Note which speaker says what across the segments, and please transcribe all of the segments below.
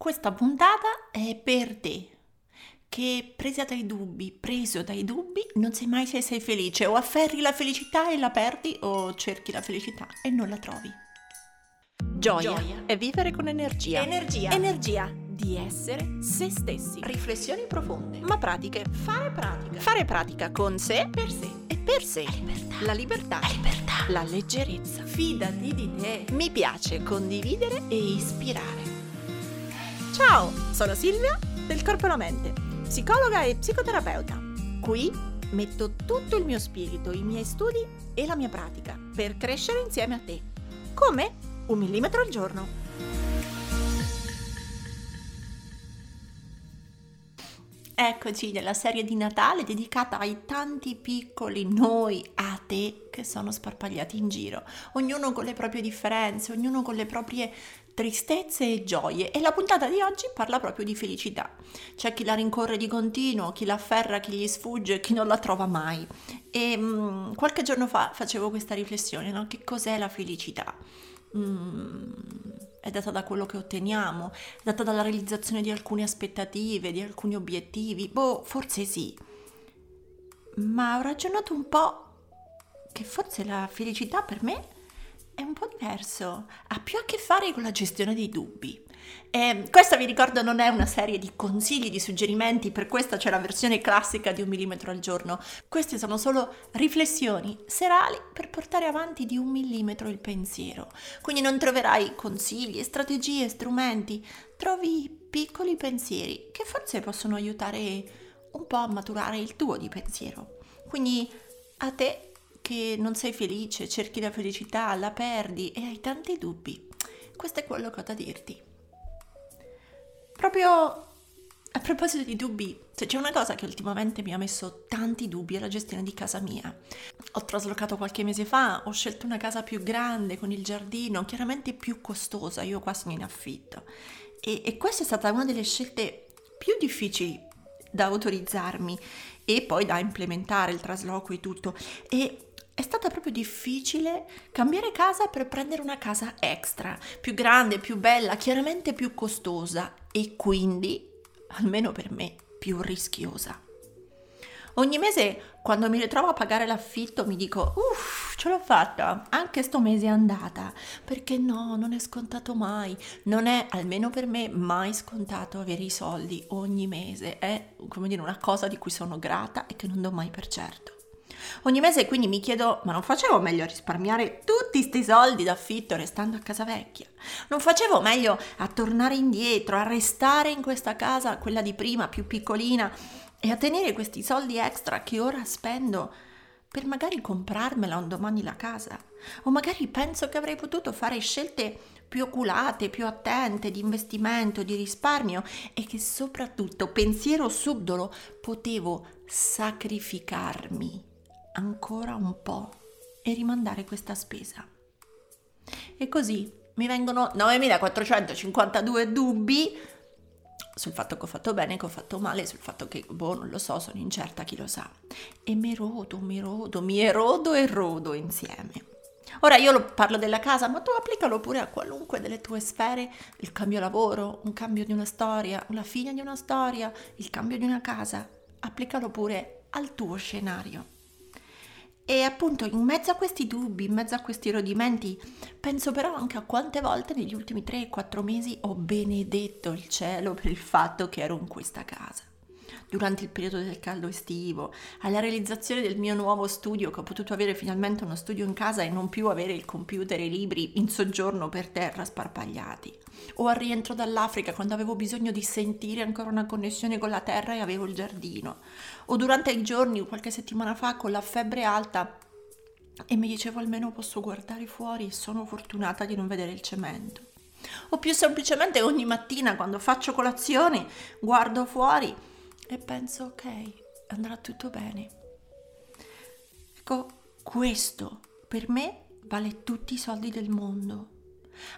Speaker 1: Questa puntata è per te, che presa dai dubbi, preso dai dubbi, non sai mai se sei felice, o afferri la felicità e la perdi, o cerchi la felicità e non la trovi.
Speaker 2: Gioia, Gioia. è vivere con energia.
Speaker 1: Energia.
Speaker 2: Energia di essere se stessi.
Speaker 1: Riflessioni profonde.
Speaker 2: Ma pratiche.
Speaker 1: Fare pratica.
Speaker 2: Fare pratica con sé.
Speaker 1: Per sé.
Speaker 2: E per sé.
Speaker 1: La libertà.
Speaker 2: La libertà.
Speaker 1: La libertà.
Speaker 2: La leggerezza.
Speaker 1: Fidati di te.
Speaker 2: Mi piace condividere e ispirare. Ciao, sono Silvia del Corpo e la Mente, psicologa e psicoterapeuta. Qui metto tutto il mio spirito, i miei studi e la mia pratica per crescere insieme a te. Come? Un millimetro al giorno.
Speaker 1: Eccoci nella serie di Natale dedicata ai tanti piccoli noi a te che sono sparpagliati in giro, ognuno con le proprie differenze, ognuno con le proprie tristezze e gioie e la puntata di oggi parla proprio di felicità. C'è chi la rincorre di continuo, chi la afferra, chi gli sfugge, chi non la trova mai. E mh, mm, qualche giorno fa facevo questa riflessione, no? Che cos'è la felicità? Mm, è data da quello che otteniamo, è data dalla realizzazione di alcune aspettative, di alcuni obiettivi. Boh, forse sì. Ma ho ragionato un po' che forse la felicità per me è un po' diverso, ha più a che fare con la gestione dei dubbi. E questa vi ricordo non è una serie di consigli, di suggerimenti, per questa c'è la versione classica di un millimetro al giorno. Queste sono solo riflessioni serali per portare avanti di un millimetro il pensiero. Quindi non troverai consigli, strategie, strumenti, trovi piccoli pensieri che forse possono aiutare un po' a maturare il tuo di pensiero. Quindi a te che non sei felice, cerchi la felicità, la perdi e hai tanti dubbi. Questo è quello che ho da dirti. Proprio a proposito di dubbi, se c'è una cosa che ultimamente mi ha messo tanti dubbi è la gestione di casa mia. Ho traslocato qualche mese fa, ho scelto una casa più grande con il giardino, chiaramente più costosa, io qua sono in affitto. E, e questa è stata una delle scelte più difficili da autorizzarmi e poi da implementare il trasloco e tutto. E è stata proprio difficile cambiare casa per prendere una casa extra, più grande, più bella, chiaramente più costosa e quindi, almeno per me, più rischiosa. Ogni mese quando mi ritrovo a pagare l'affitto mi dico uff ce l'ho fatta, anche sto mese è andata, perché no, non è scontato mai, non è almeno per me mai scontato avere i soldi ogni mese, è come dire una cosa di cui sono grata e che non do mai per certo. Ogni mese quindi mi chiedo, ma non facevo meglio a risparmiare tutti questi soldi d'affitto restando a casa vecchia? Non facevo meglio a tornare indietro, a restare in questa casa, quella di prima, più piccolina, e a tenere questi soldi extra che ora spendo per magari comprarmela un domani la casa? O magari penso che avrei potuto fare scelte più oculate, più attente, di investimento, di risparmio e che soprattutto, pensiero subdolo, potevo sacrificarmi ancora un po' e rimandare questa spesa. E così mi vengono 9452 dubbi sul fatto che ho fatto bene, che ho fatto male, sul fatto che, boh, non lo so, sono incerta, chi lo sa. E mi rodo, mi rodo, mi erodo e rodo insieme. Ora io parlo della casa, ma tu applicalo pure a qualunque delle tue sfere, il cambio lavoro, un cambio di una storia, la fine di una storia, il cambio di una casa. Applicalo pure al tuo scenario. E appunto in mezzo a questi dubbi, in mezzo a questi rodimenti, penso però anche a quante volte negli ultimi 3-4 mesi ho benedetto il cielo per il fatto che ero in questa casa. Durante il periodo del caldo estivo, alla realizzazione del mio nuovo studio, che ho potuto avere finalmente uno studio in casa e non più avere il computer e i libri in soggiorno per terra sparpagliati. O al rientro dall'Africa quando avevo bisogno di sentire ancora una connessione con la terra e avevo il giardino o durante i giorni, qualche settimana fa, con la febbre alta e mi dicevo almeno posso guardare fuori e sono fortunata di non vedere il cemento. O più semplicemente ogni mattina quando faccio colazione guardo fuori e penso ok, andrà tutto bene. Ecco, questo per me vale tutti i soldi del mondo.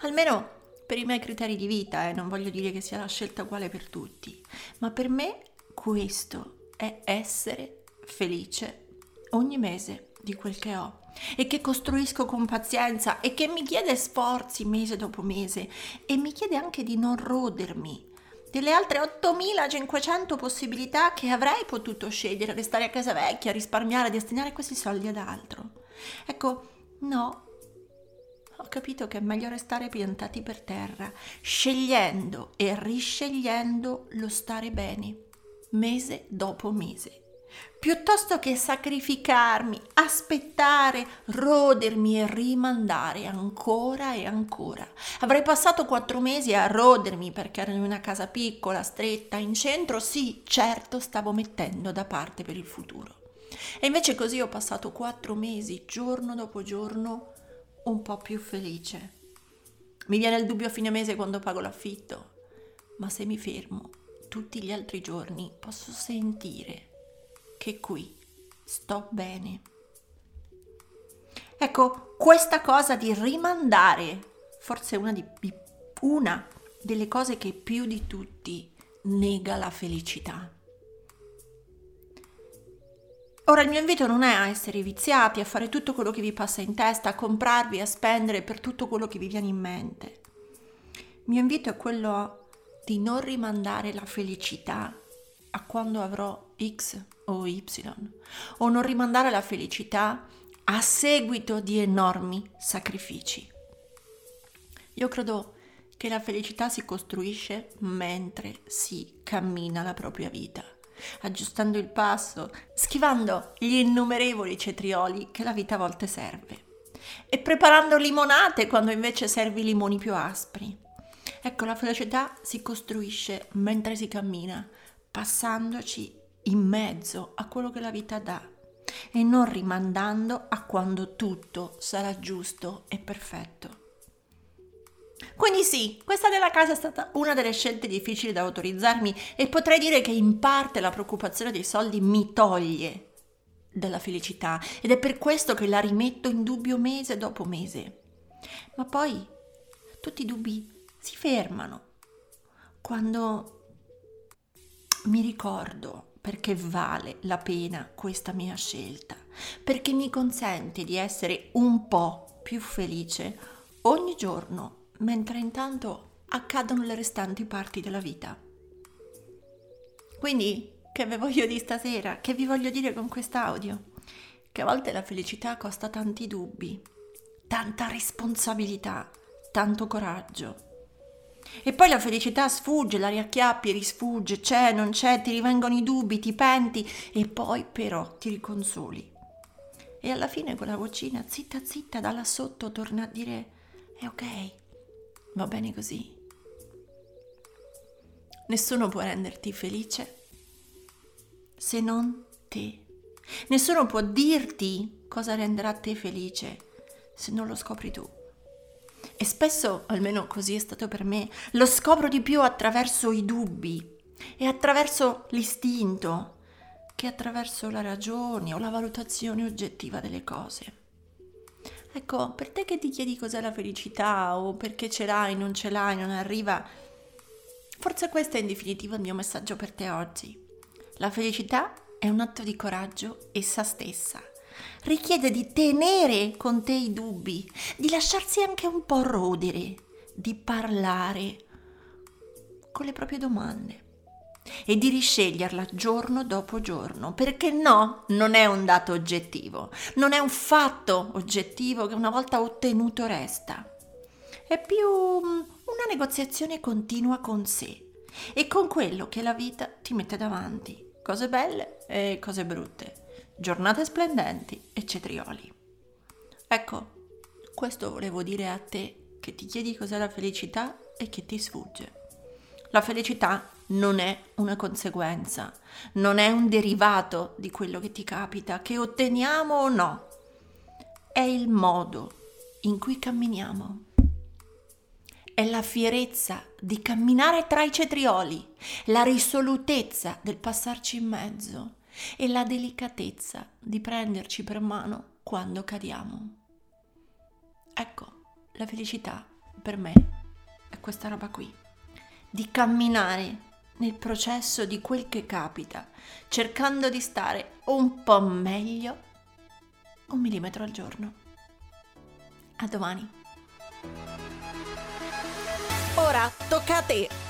Speaker 1: Almeno per i miei criteri di vita, eh, non voglio dire che sia la scelta uguale per tutti, ma per me questo è essere felice ogni mese di quel che ho e che costruisco con pazienza e che mi chiede sforzi mese dopo mese e mi chiede anche di non rodermi delle altre 8500 possibilità che avrei potuto scegliere, restare a casa vecchia, risparmiare, destinare questi soldi ad altro. Ecco, no, ho capito che è meglio restare piantati per terra, scegliendo e riscegliendo lo stare bene, mese dopo mese. Piuttosto che sacrificarmi, aspettare, rodermi e rimandare ancora e ancora. Avrei passato quattro mesi a rodermi perché ero in una casa piccola, stretta, in centro, sì, certo stavo mettendo da parte per il futuro. E invece così ho passato quattro mesi, giorno dopo giorno, un po' più felice. Mi viene il dubbio a fine mese quando pago l'affitto, ma se mi fermo tutti gli altri giorni posso sentire che qui sto bene. Ecco, questa cosa di rimandare, forse una, di, una delle cose che più di tutti nega la felicità. Ora il mio invito non è a essere viziati, a fare tutto quello che vi passa in testa, a comprarvi, a spendere per tutto quello che vi viene in mente. Il mio invito è quello di non rimandare la felicità a quando avrò X o Y, o non rimandare la felicità a seguito di enormi sacrifici. Io credo che la felicità si costruisce mentre si cammina la propria vita aggiustando il passo, schivando gli innumerevoli cetrioli che la vita a volte serve e preparando limonate quando invece servi limoni più aspri. Ecco, la felicità si costruisce mentre si cammina, passandoci in mezzo a quello che la vita dà e non rimandando a quando tutto sarà giusto e perfetto. Quindi sì, questa della casa è stata una delle scelte difficili da autorizzarmi e potrei dire che in parte la preoccupazione dei soldi mi toglie della felicità ed è per questo che la rimetto in dubbio mese dopo mese. Ma poi tutti i dubbi si fermano quando mi ricordo perché vale la pena questa mia scelta, perché mi consente di essere un po' più felice ogni giorno mentre intanto accadono le restanti parti della vita. Quindi, che vi voglio dire stasera? Che vi voglio dire con quest'audio? Che a volte la felicità costa tanti dubbi, tanta responsabilità, tanto coraggio. E poi la felicità sfugge, la riacchiappi, risfugge, c'è, non c'è, ti rivengono i dubbi, ti penti e poi però ti riconsoli. E alla fine quella vocina, zitta zitta, da là sotto torna a dire, è ok, Va bene così. Nessuno può renderti felice se non te. Nessuno può dirti cosa renderà te felice se non lo scopri tu. E spesso, almeno così è stato per me, lo scopro di più attraverso i dubbi e attraverso l'istinto che attraverso la ragione o la valutazione oggettiva delle cose. Ecco, per te che ti chiedi cos'è la felicità o perché ce l'hai, non ce l'hai, non arriva, forse questo è in definitiva il mio messaggio per te oggi. La felicità è un atto di coraggio essa stessa. Richiede di tenere con te i dubbi, di lasciarsi anche un po' rodere, di parlare con le proprie domande e di risceglierla giorno dopo giorno, perché no, non è un dato oggettivo, non è un fatto oggettivo che una volta ottenuto resta. È più mm, una negoziazione continua con sé e con quello che la vita ti mette davanti, cose belle e cose brutte, giornate splendenti e cetrioli. Ecco, questo volevo dire a te che ti chiedi cos'è la felicità e che ti sfugge. La felicità non è una conseguenza, non è un derivato di quello che ti capita, che otteniamo o no. È il modo in cui camminiamo. È la fierezza di camminare tra i cetrioli, la risolutezza del passarci in mezzo e la delicatezza di prenderci per mano quando cadiamo. Ecco, la felicità per me è questa roba qui, di camminare nel processo di quel che capita, cercando di stare un po' meglio un millimetro al giorno. A domani.
Speaker 2: Ora tocca a te.